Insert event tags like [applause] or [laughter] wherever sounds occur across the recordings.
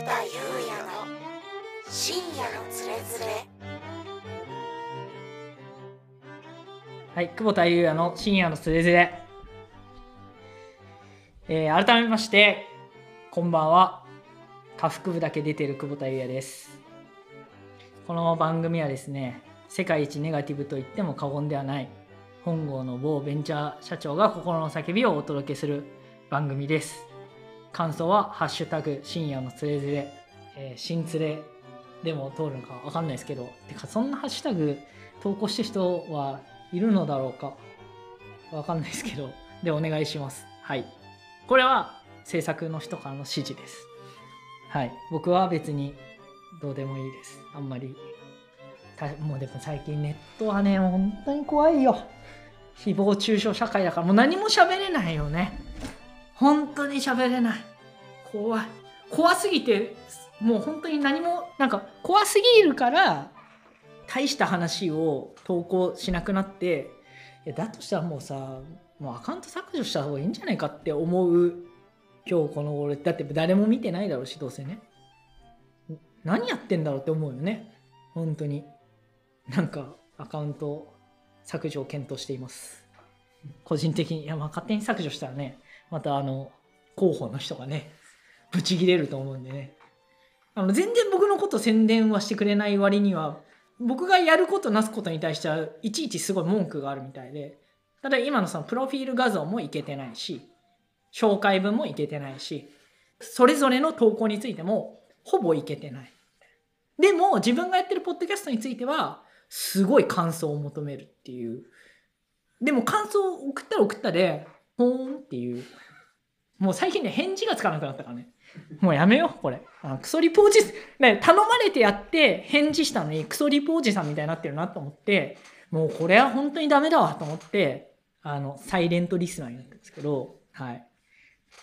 田裕也の深夜のつれづれはい、久保田裕也の深夜のつれづれ。えー改めまして、こんばんは。下腹部だけ出てる久保田裕也です。この番組はですね、世界一ネガティブと言っても過言ではない、本郷の某ベンチャー社長が心の叫びをお届けする番組です。感想は、ハッシュタグ、深夜のつれづれ、えー新つれでも通るのかわかんないですけど、てか、そんなハッシュタグ投稿してる人はいるのだろうかわかんないですけど、で、お願いします。はい。これは制作の人からの指示です。はい。僕は別にどうでもいいです。あんまり。もうでも最近ネットはね、本当に怖いよ。誹謗中傷社会だからもう何も喋れないよね。本当に喋れない。怖い。怖すぎて、もう本当に何も、なんか怖すぎるから、大した話を投稿しなくなって、いやだとしたらもうさ、もうアカウント削除した方がいいんじゃないかって思う今日この俺。だって誰も見てないだろうしどうせね。何やってんだろうって思うよね。本当に。なんかアカウント削除を検討しています。個人的に。いやまあ勝手に削除したらねまたあの広報の人がねブチギレると思うんでね。あの全然僕のこと宣伝はしてくれない割には僕がやることなすことに対してはいちいちすごい文句があるみたいで。ただ今のそのプロフィール画像もいけてないし紹介文もいけてないしそれぞれの投稿についてもほぼいけてない。でも自分がやってるポッドキャストについてはすごい感想を求めるっていう。でも感想を送ったら送ったでほーんっていう。もう最近ね返事がつかなくなったからね。もうやめようこれ。あクソリポおじね頼まれてやって返事したのにクソリポおじさんみたいになってるなと思ってもうこれは本当にダメだわと思ってあのサイレントリスナーになったんですけどはい。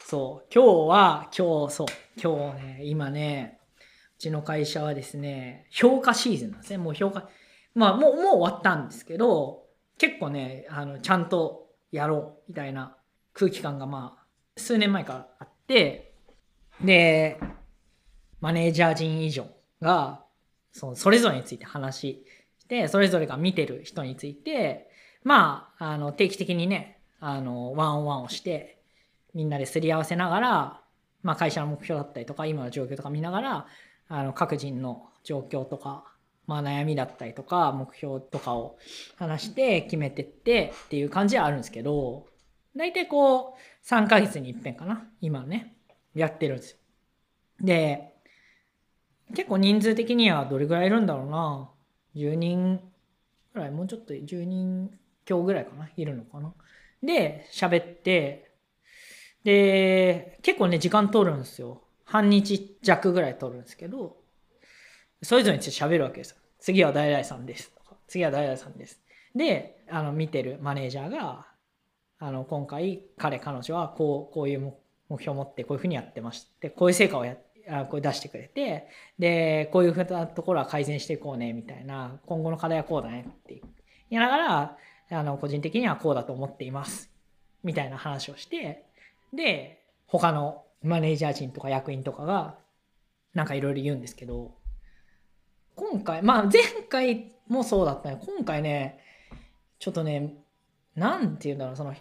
そう。今日は今日そう。今日ね今ねうちの会社はですね評価シーズンなんですね。もう評価まあもうもう終わったんですけど結構ねあのちゃんとやろうみたいな空気感がまあ数年前からあってでマネージャー陣以上がそのそれぞれについて話してそれぞれが見てる人についてまああの定期的にねあのワンオンワンをしてみんなですり合わせながら、まあ、会社の目標だったりとか今の状況とか見ながらあの各人の状況とか、まあ、悩みだったりとか目標とかを話して決めてってっていう感じはあるんですけど大体こう3ヶ月に一遍かな。今ね。やってるんです。よ。で結構人数的にはどれぐらいいるんだろうな。10人ぐらい？もうちょっと10人強ぐらいかな。いるのかな。で喋って。で結構ね時間取るんですよ。半日弱ぐらい取るんですけどそれぞれについて喋るわけですよ。次は誰々さんです次は誰々さんです。であの見てるマネージャーがあの今回彼彼女はこうこういう目標を持ってこういうふうにやってましてこういう成果をやあこれ出してくれてでこういうふうなところは改善していこうねみたいな今後の課題はこうだねって言いながらあの個人的にはこうだと思っていますみたいな話をしてで他のマネージャー陣とか役員とかがなんかいろいろ言うんですけど今回まあ前回もそうだったね。今回ねちょっとねなんて言うんだろうその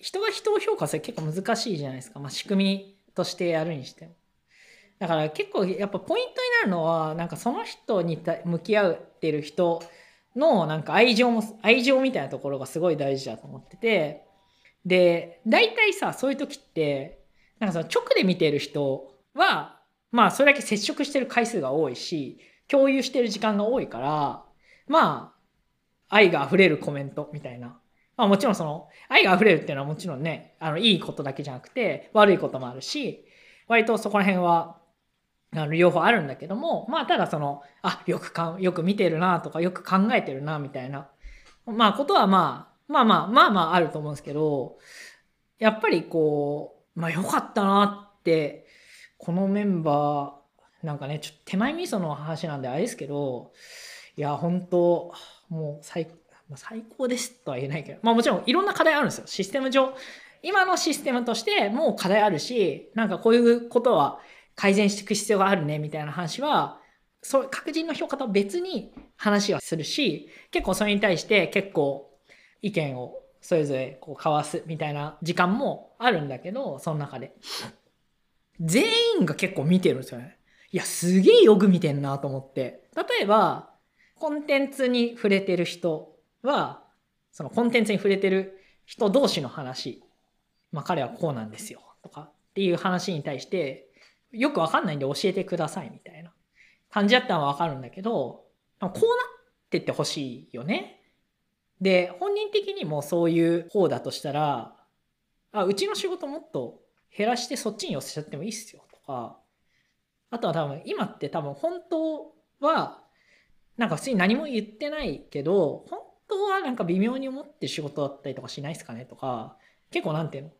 人が人を評価する結構難しいじゃないですか、まあ、仕組みとしてやるにしても。だから結構やっぱポイントになるのはなんかその人に向き合ってる人のなんか愛情も愛情みたいなところがすごい大事だと思ってて。で大体さそういう時ってなんかその直で見てる人はまあそれだけ接触してる回数が多いし共有してる時間が多いからまあ愛が溢れるコメントみたいな。まあもちろんその愛が溢れるっていうのはもちろんねあのいいことだけじゃなくて悪いこともあるし割とそこら辺はあの両方あるんだけどもまあただそのあよくかんよく見てるなとかよく考えてるなみたいな。まあことはまあまあまあまあまああると思うんですけどやっぱりこうまあよかったなってこのメンバーなんかねちょっと手前味噌の話なんであれですけどいや本当もう最まあ最高ですとは言えないけどまあもちろんいろんな課題あるんですよシステム上今のシステムとしてもう課題あるしなんかこういうことは改善していく必要があるねみたいな話は、そう各人の評価とは別に話はするし、結構それに対して結構意見をそれぞれこう交わすみたいな時間もあるんだけど、その中で。全員が結構見てるんですよね。いや、すげえよく見てんなと思って。例えば、コンテンツに触れてる人は、そのコンテンツに触れてる人同士の話、まあ彼はこうなんですよ。とかっていう話に対して、よくわかんないんで教えてくださいみたいな。感じだったのはわかるんだけど、こうなってってほしいよね。で、本人的にもそういう方だとしたら、あ、うちの仕事もっと減らしてそっちに寄せちゃってもいいっすよ。とか、あとは多分今って多分本当はなんか普通に何も言ってないけど、本当はなんか微妙に思って仕事だったりとかしないですかねとか、結構なんていうの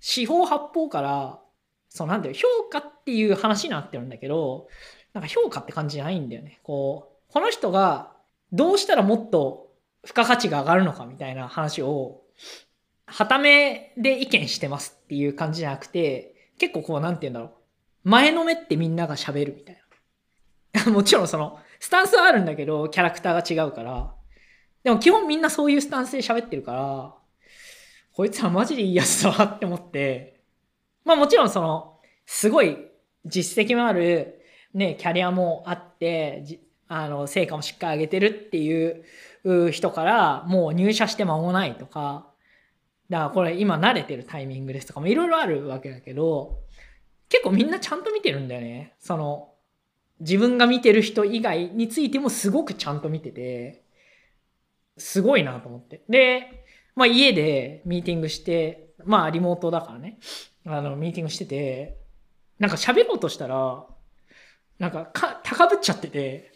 四方八方から、そうなんていう評価っていう話になってるんだけど、なんか評価って感じじゃないんだよね。こう、この人がどうしたらもっと付加価値が上がるのかみたいな話を、はためで意見してますっていう感じじゃなくて、結構こうなんて言うんだろう。前のめってみんなが喋るみたいな。[laughs] もちろんその、スタンスはあるんだけど、キャラクターが違うから。でも基本みんなそういうスタンスで喋ってるから、こいつはマジでいいやつだわって思って、まあもちろんその、すごい実績もある、ね、キャリアもあって、あの、成果もしっかり上げてるっていう人から、もう入社して間もないとか、だからこれ今慣れてるタイミングですとかもいろいろあるわけだけど、結構みんなちゃんと見てるんだよね。その、自分が見てる人以外についてもすごくちゃんと見てて、すごいなと思って。で、まあ家でミーティングして、まあリモートだからね、あの、ミーティングしてて、なんか喋ろうとしたら、なんかか、高ぶっちゃってて、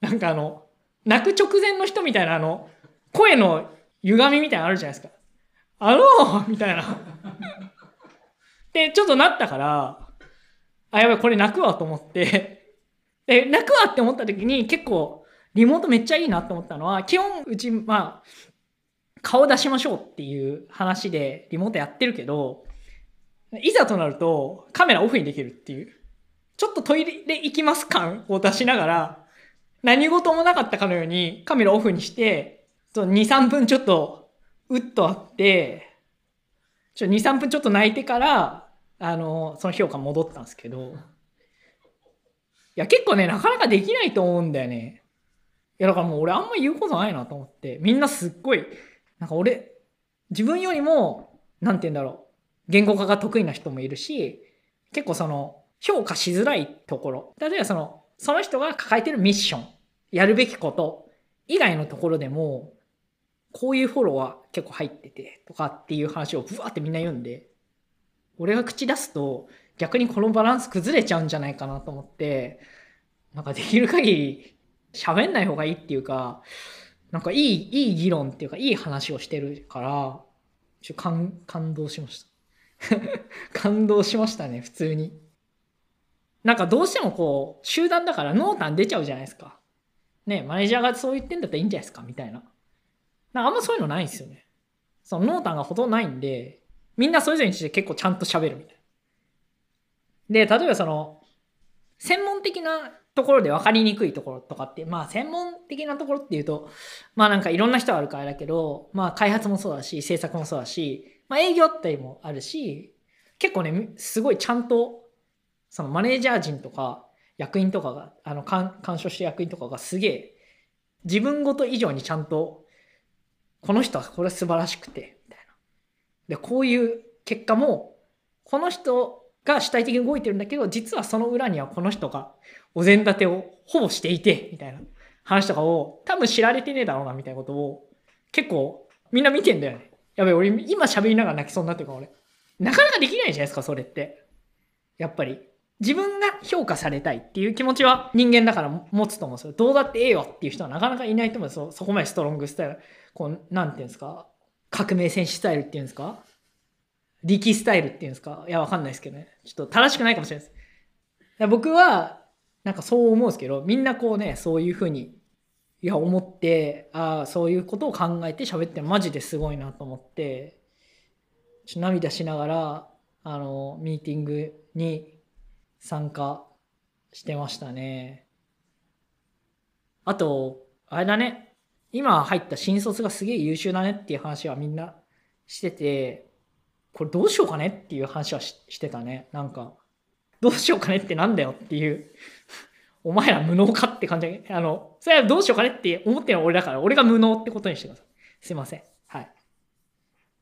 なんかあの、泣く直前の人みたいなあの、声の歪みみたいなのあるじゃないですか。あのみたいな。で、ちょっとなったから、あ、やばい、これ泣くわと思って、で、泣くわって思った時に結構、リモートめっちゃいいなと思ったのは、基本、うち、まあ、顔出しましょうっていう話でリモートやってるけど、いざとなるとカメラオフにできるっていう、ちょっとトイレ行きます感を出しながら、何事もなかったかのようにカメラオフにして、2、3分ちょっと、うっとあって、ちょ、2、3分ちょっと泣いてから、あの、その評価戻ったんですけど、いや、結構ね、なかなかできないと思うんだよね。いや、だからもう俺あんま言うことないなと思って、みんなすっごい、なんか俺、自分よりも、なんて言うんだろう、言語化が得意な人もいるし、結構その、評価しづらいところ。例えばその、その人が抱えてるミッション、やるべきこと以外のところでも、こういうフォローは結構入ってて、とかっていう話をブワーってみんな言うんで、俺が口出すと逆にこのバランス崩れちゃうんじゃないかなと思って、なんかできる限り喋んない方がいいっていうか、なんかいい、いい議論っていうかいい話をしてるから、ちょ感感動しました。[laughs] 感動しましたね、普通に。なんかどうしてもこう、集団だから濃淡出ちゃうじゃないですか。ね、マネージャーがそう言ってんだったらいいんじゃないですか、みたいな。なんかあんまそういうのないんですよね。その濃淡がほとんどないんで、みんなそれぞれにして結構ちゃんと喋るみたいな。で、例えばその、専門的なところで分かりにくいところとかって、まあ専門的なところっていうと、まあなんかいろんな人があるからだけど、まあ開発もそうだし、制作もそうだし、まあ営業ってもあるし、結構ね、すごいちゃんと、そのマネージャー陣とか役員とかが、あの、干渉して役員とかがすげえ、自分ごと以上にちゃんと、この人はこれ素晴らしくて、みたいな。で、こういう結果も、この人が主体的に動いてるんだけど、実はその裏にはこの人がお膳立てをほぼしていて、みたいな話とかを多分知られてねえだろうな、みたいなことを結構みんな見てんだよね。やべえ、俺今喋りながら泣きそうになってるから俺。なかなかできないじゃないですか、それって。やっぱり。自分が評価されたいっていう気持ちは人間だから持つと思うんですよ。どうだってええよっていう人はなかなかいないと思うんですよ。そこまでストロングスタイル。こう、なんていうんですか。革命戦士スタイルっていうんですか力スタイルっていうんですか？いや、わかんないですけどね。ちょっと正しくないかもしれないです。僕は、なんかそう思うんですけど、みんなこうね、そういうふうに、いや、思って、ああ、そういうことを考えて喋ってマジですごいなと思って、ちょっと涙しながら、あの、ミーティングに参加してましたね。あと、あれだね。今入った新卒がすげえ優秀だねっていう話はみんなしてて、これどうしようかねっていう話はしてたね。なんか、どうしようかねってなんだよっていう。[laughs] お前ら無能かって感じあの、それはどうしようかねって思ってるのは俺だから、俺が無能ってことにしてください。すいません。はい。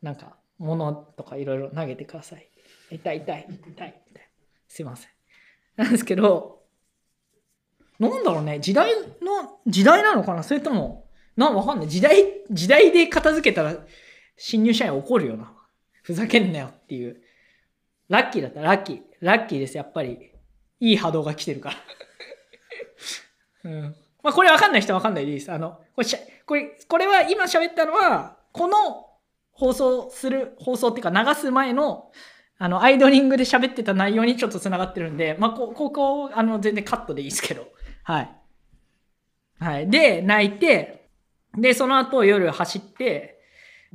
なんか、物とかいろいろ投げてください。痛い痛い、痛い、痛い。すいません。なんですけど、なんだろうね、時代の、時代なのかな？それとも、なん、わかんない。時代、時代で片付けたら、新入社員怒るよな。ふざけんなよっていう。ラッキーだったラッキー。ラッキーです、やっぱり。いい波動が来てるから。[laughs] うん。まあ、これわかんない人はわかんないです。あの、これ、これ、これは今喋ったのは、この放送する、放送っていうか流す前の、あの、アイドリングで喋ってた内容にちょっと繋がってるんで、まあ、こ、ここ、あの、全然カットでいいですけど。はい。はい。で、泣いて、で、その後夜走って、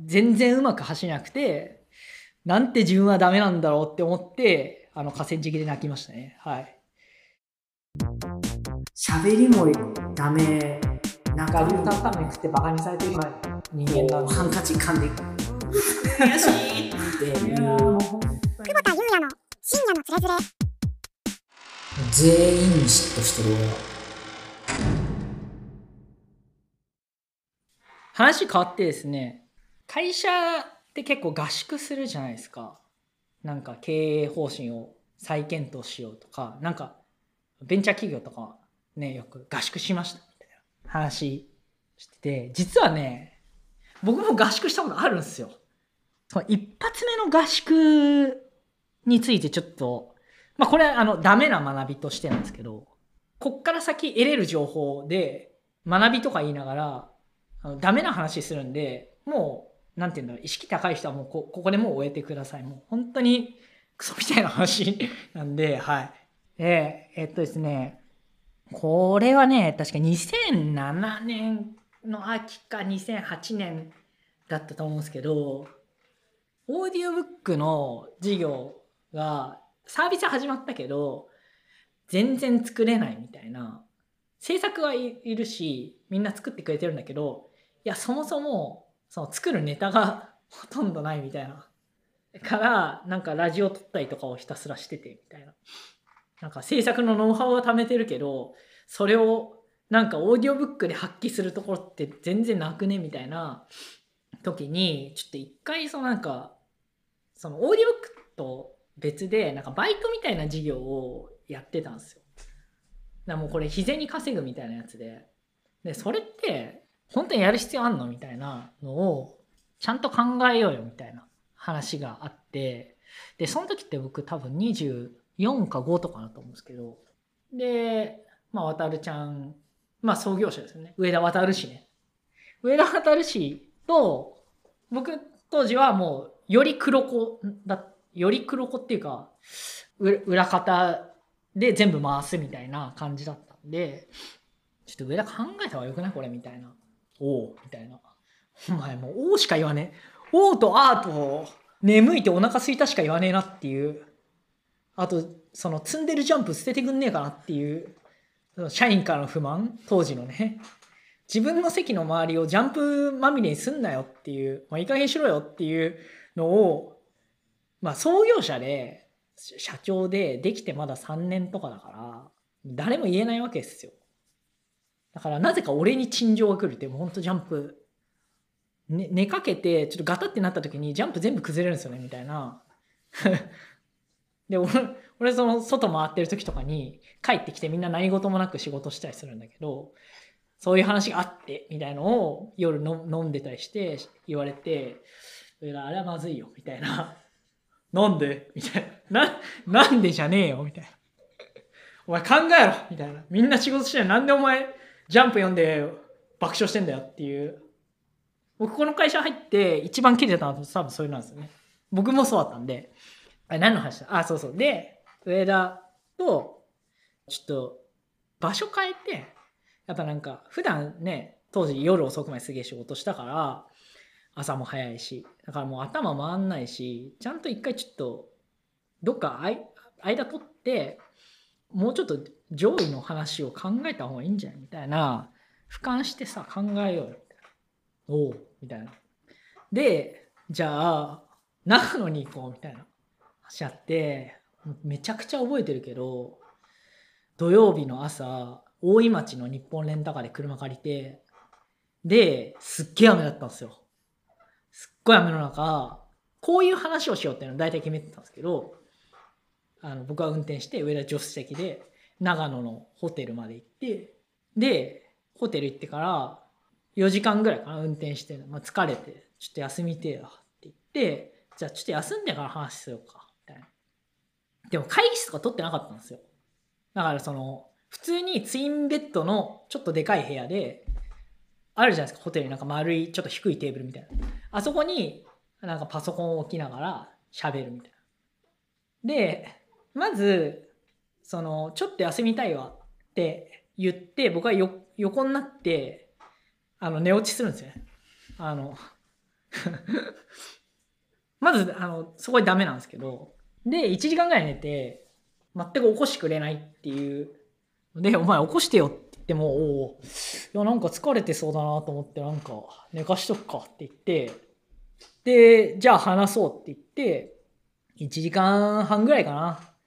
全然うまく走れなくて、なんて自分はダメなんだろうって思って、あの、河川敷で泣きましたね。はい。喋りもダメ。なんか、牛タンタンメン食ってバカにされてる人間なんで。ハンカチ噛んで悔しいっていう。久保田裕也の深夜のつれづれ。全員に嫉妬してる俺は。話変わってですね、会社って結構合宿するじゃないですか。なんか経営方針を再検討しようとか、なんかベンチャー企業とかね、よく合宿しましたみたいな話してて、実はね、僕も合宿したことあるんですよ。その一発目の合宿についてちょっと、まあこれはあのダメな学びとしてなんですけど、こっから先得れる情報で学びとか言いながら、あのダメな話するんで、もう、なんていうんだろう、意識高い人はもうこここでもう終えてください。もう本当にクソみたいな話 [laughs] なんで、はい。え、えっとですね、これはね、確か2007年の秋か2008年だったと思うんですけど、オーディオブックの事業がサービス始まったけど、全然作れないみたいな。制作はいるし、みんな作ってくれてるんだけど、いや、そもそも、その作るネタがほとんどないみたいな。から、なんかラジオ撮ったりとかをひたすらしててみたいな。なんか制作のノウハウは貯めてるけど、それをなんかオーディオブックで発揮するところって全然なくねみたいな時に、ちょっと一回そのなんか、そのオーディオブックと別でなんかバイトみたいな事業をやってたんですよ。だもうこれ日銭稼ぐみたいなやつで。で、それって本当にやる必要あんのみたいなのをちゃんと考えようよみたいな話があって、で、その時って僕多分24か5とかだと思うんですけど、で、まあ、渡るちゃん、まあ、創業者ですよね。上田渡る氏ね。上田渡る氏と、僕、当時はもう、より黒子だ、より黒子っていうか、裏方で全部回すみたいな感じだったんで、ちょっと上田考えた方がよくない？これみたいな。おおみたいな。お前もう、おうしか言わねえ。おうとあーと、眠いてお腹すいたしか言わねえなっていうあと、その積んでるジャンプ捨ててくんねえかなっていう、社員からの不満当時のね。自分の席の周りをジャンプまみれにすんなよっていう、まあ、いい加減しろよっていうのを、まあ、創業者で、社長でできてまだ3年とかだから、誰も言えないわけですよ。だからなぜか俺に陳情が来るって、もうほんとジャンプ、ね、寝かけて、ちょっとガタってなった時にジャンプ全部崩れるんですよね、みたいな。[laughs] で、俺、俺その外回ってる時とかに帰ってきてみんな何事もなく仕事したりするんだけど、そういう話があって、みたいのを夜の飲んでたりして言われて、あれはまずいよ、みたいな。なんでみたいな。な、なんでじゃねえよ、みたいな。お前考えろみたいな。みんな仕事してるなんでお前ジャンプ読んで爆笑してんだよっていう。僕この会社入って一番切れてたのは多分そういうなんですよね。僕もそうだったんで。あ何の話だ？あ、そうそう。で、上田と、ちょっと、場所変えて、やっぱなんか、普段ね、当時夜遅くまですげえ仕事したから、朝も早いし、だからもう頭回んないし、ちゃんと一回ちょっと、どっか間取って、もうちょっと上位の話を考えた方がいいんじゃない？みたいな俯瞰してさ考えようよ。みたいなおみたいな。でじゃあ長野に行こうみたいな話あってめちゃくちゃ覚えてるけど土曜日の朝大井町の日本レンタカーで車借りてですっげえ雨だったんですよ。すっごい雨の中こういう話をしようっていうのを大体決めてたんですけどあの僕は運転して上田助手席で長野のホテルまで行ってでホテル行ってから4時間ぐらいかな運転して、まあ、疲れてちょっと休みてえわって言ってじゃあちょっと休んでから話しようかみたいな。でも会議室とか取ってなかったんですよ。だからその普通にツインベッドのちょっとでかい部屋であるじゃないですかホテルに。なんか丸いちょっと低いテーブルみたいな。あそこになんかパソコンを置きながら喋るみたいな。でまずそのちょっと休みたいわって言って僕はよ横になってあの寝落ちするんですよね。あの [laughs] まずあのそこでダメなんですけどで1時間ぐらい寝て全く起こしてくれないっていうでお前起こしてよって言ってもおおいやなんか疲れてそうだなと思ってなんか寝かしとくかって言ってでじゃあ話そうって言って1時間半ぐらいかな。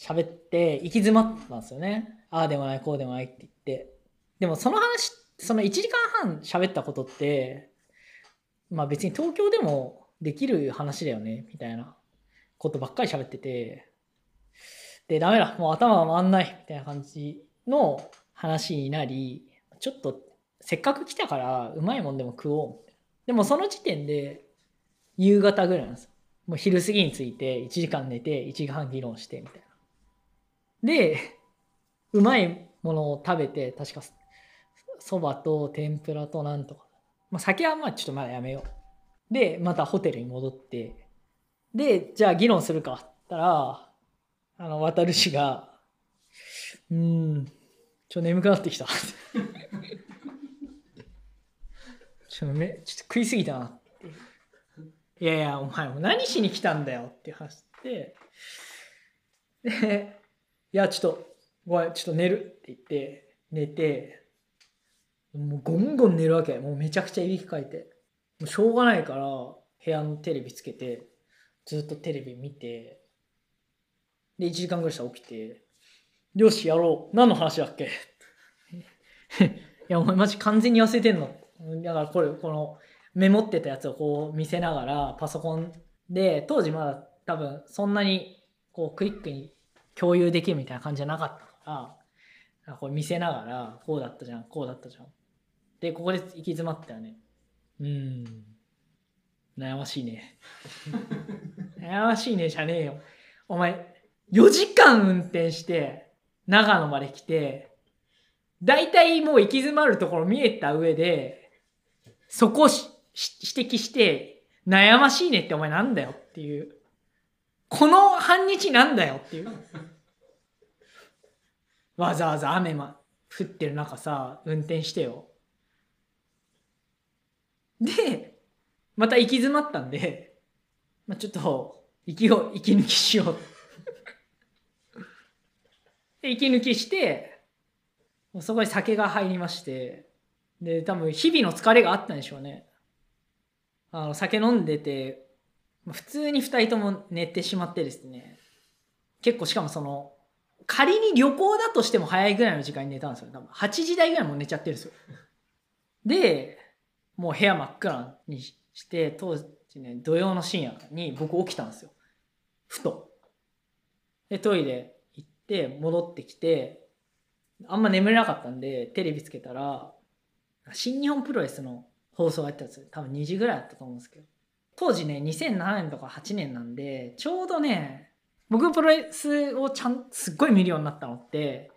喋って行き詰まったんですよね。ああでもないこうでもないって言って。でもその話その1時間半喋ったことってまあ別に東京でもできる話だよねみたいなことばっかり喋ってて。でダメだもう頭が回んないみたいな感じの話になりちょっとせっかく来たからうまいもんでも食おう。みたいなでもその時点で夕方ぐらいなんですよ。もう昼過ぎに着いて1時間寝て1時間議論してみたいな。でうまいものを食べて確かそばと天ぷらとなんとか、まあ、酒はまあちょっとまだやめよう。でまたホテルに戻って。でじゃあ議論するかって言ったらあの渡る氏が「うんちょっと眠くなってきた」ちょっとめちょっと食いすぎたないやいやお前何しに来たんだよって話してでいやちょっとごめんちょっと寝るって言って寝てもうゴンゴン寝るわけ。もうめちゃくちゃいびきかいて。もうしょうがないから部屋のテレビつけてずっとテレビ見てで1時間ぐらいしたら起きてよしやろう。何の話だっけ？[laughs] いやお前マジ完全に忘れてんの。だからこれこのメモってたやつをこう見せながらパソコンで当時まだ多分そんなにこうクイックに共有できるみたいな感じじゃなかったからこれ見せながらこうだったじゃんこうだったじゃん。でここで行き詰まったよね。うん。悩ましいね。[laughs] 悩ましいねじゃねえよ。お前4時間運転して長野まで来て大体もう行き詰まるところ見えた上でそこを指摘して悩ましいねってお前なんだよっていう。この半日なんだよっていう。わざわざ雨ま降ってる中さ運転してよ。でまた行き詰まったんで、まあ、ちょっと息を息抜きしよう。で息抜きしてそこに酒が入りましてで多分日々の疲れがあったんでしょうね。あの酒飲んでて普通に2人とも寝てしまってですね。結構しかもその仮に旅行だとしても早いぐらいの時間に寝たんですよ。多分8時台ぐらいも寝ちゃってるんですよ。でもう部屋真っ暗にして当時ね土曜の深夜に僕起きたんですよ。ふと。でトイレ行って戻ってきてあんま眠れなかったんでテレビつけたら新日本プロレスの放送がやったやつ多分2時ぐらいだったと思うんですけど。当時ね2007年とか8年なんでちょうどね僕プロレスをちゃんすっごい見るようになったのって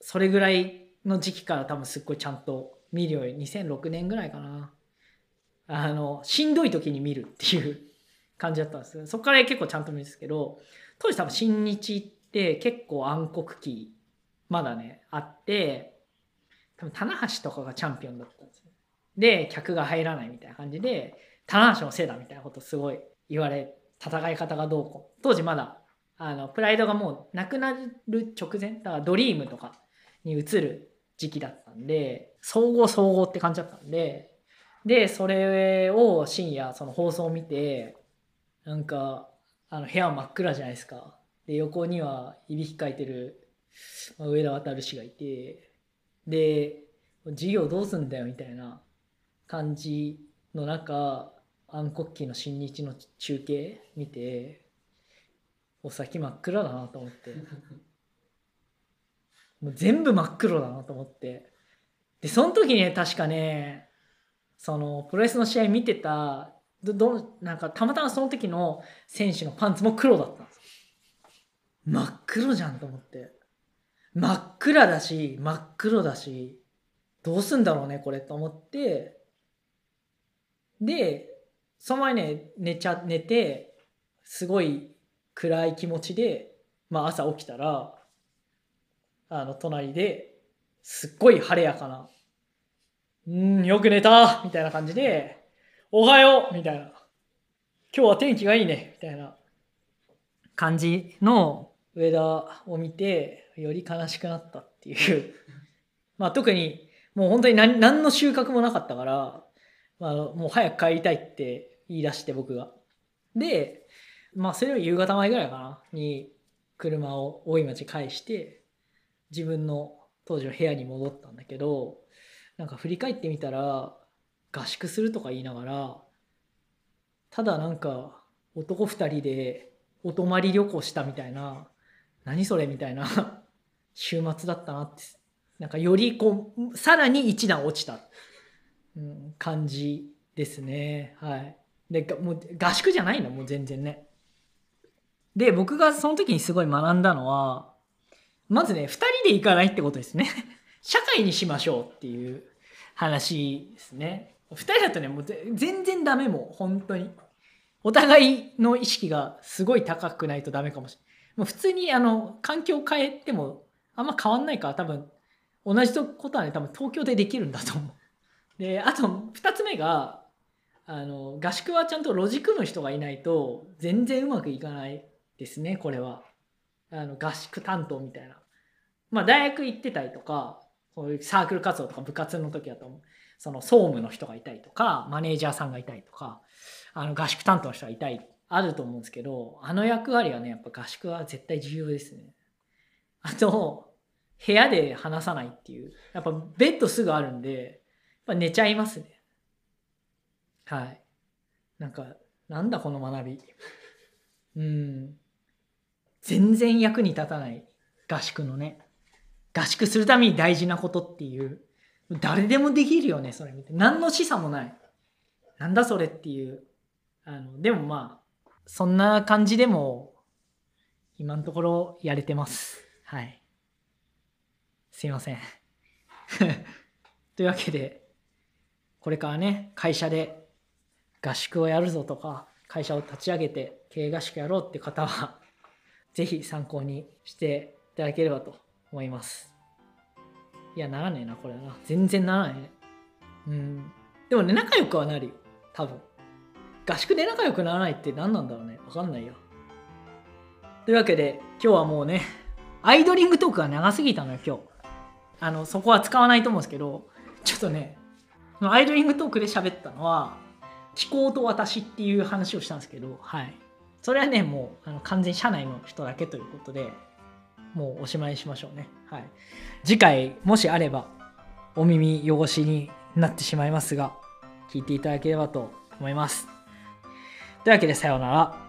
それぐらいの時期から多分すっごいちゃんと見るように2006年ぐらいかな。あのしんどい時に見るっていう感じだったんですそこから結構ちゃんと見るんですけど当時多分新日って結構暗黒期まだねあって多分棚橋とかがチャンピオンだったんですよ。で客が入らないみたいな感じで棚橋のせいだみたいなことすごい言われ戦い方がどうこう。当時まだあのプライドがもうなくなる直前だからドリームとかに移る時期だったんで総合総合って感じだったんででそれを深夜その放送を見てなんかあの部屋真っ暗じゃないですか。で横にはいびきかいてるまあ上田渉氏がいてで授業どうすんだよみたいな感じの中暗黒期の新日の中継見てお先真っ暗だなと思って。もう全部真っ黒だなと思って。でその時ね確かねそのプロレスの試合見てたどどなんかたまたまその時の選手のパンツも黒だったんです真っ黒じゃんと思って。真っ暗だし真っ黒だしどうすんだろうねこれと思って。でその前ね寝ちゃ寝てすごい暗い気持ちで、まあ、朝起きたらあの隣ですっごい晴れやかな「うんよく寝た」みたいな感じで「おはよう」みたいな「今日は天気がいいね」みたいな感じの上田を見てより悲しくなったっていう [laughs] まあ特にもう本当に何何の収穫もなかったから、まあ、もう早く帰りたいって言い出して僕が。でまあそれより夕方前ぐらいかなに車を大井町返して自分の当時の部屋に戻ったんだけどなんか振り返ってみたら合宿するとか言いながらただなんか男2人でお泊まり旅行したみたいな何それみたいな週末だったなってなんかよりこうさらに一段落ちた、うん、感じですね。はい。でもう合宿じゃないの？もう全然ね。で僕がその時にすごい学んだのはまずね2人で行かないってことですね。[laughs] 社会にしましょうっていう話ですね。2人だとねもう全然ダメもう本当に。お互いの意識がすごい高くないとダメかもしれない。もう普通にあの環境を変えてもあんま変わんないから多分同じことはね多分東京でできるんだと思う。であと2つ目があの合宿はちゃんとロジ組む人がいないと全然うまくいかない。ですねこれは。あの合宿担当みたいな。まあ大学行ってたりとかそういうサークル活動とか部活の時だとその総務の人がいたりとかマネージャーさんがいたりとかあの合宿担当の人がいたりあると思うんですけどあの役割はねやっぱ合宿は絶対重要ですね。あと部屋で話さないっていう。やっぱベッドすぐあるんでやっぱ寝ちゃいますね。はい。なんかなんだこの学び。うん。全然役に立たない合宿のね。合宿するために大事なことっていう。誰でもできるよねそれ見て。何の示唆もない。なんだそれっていう。あのでもまあそんな感じでも今のところやれてます。はい。すいません。[laughs] というわけでこれからね会社で合宿をやるぞとか会社を立ち上げて経営合宿やろうって方はぜひ参考にしていただければと思います。いやならねえなこれはな。全然ならないね。うん。でもね仲良くはなるよ。多分。合宿で仲良くならないって何なんだろうね。分かんないよ。というわけで今日はもうねアイドリングトークが長すぎたのよ今日。あのそこは使わないと思うんですけどちょっとねアイドリングトークで喋ったのは気候と私っていう話をしたんですけどはい。それはねもうあの完全に社内の人だけということでもうおしまいしましょうね。はい。次回もしあればお耳汚しになってしまいますが聞いていただければと思います。というわけでさようなら。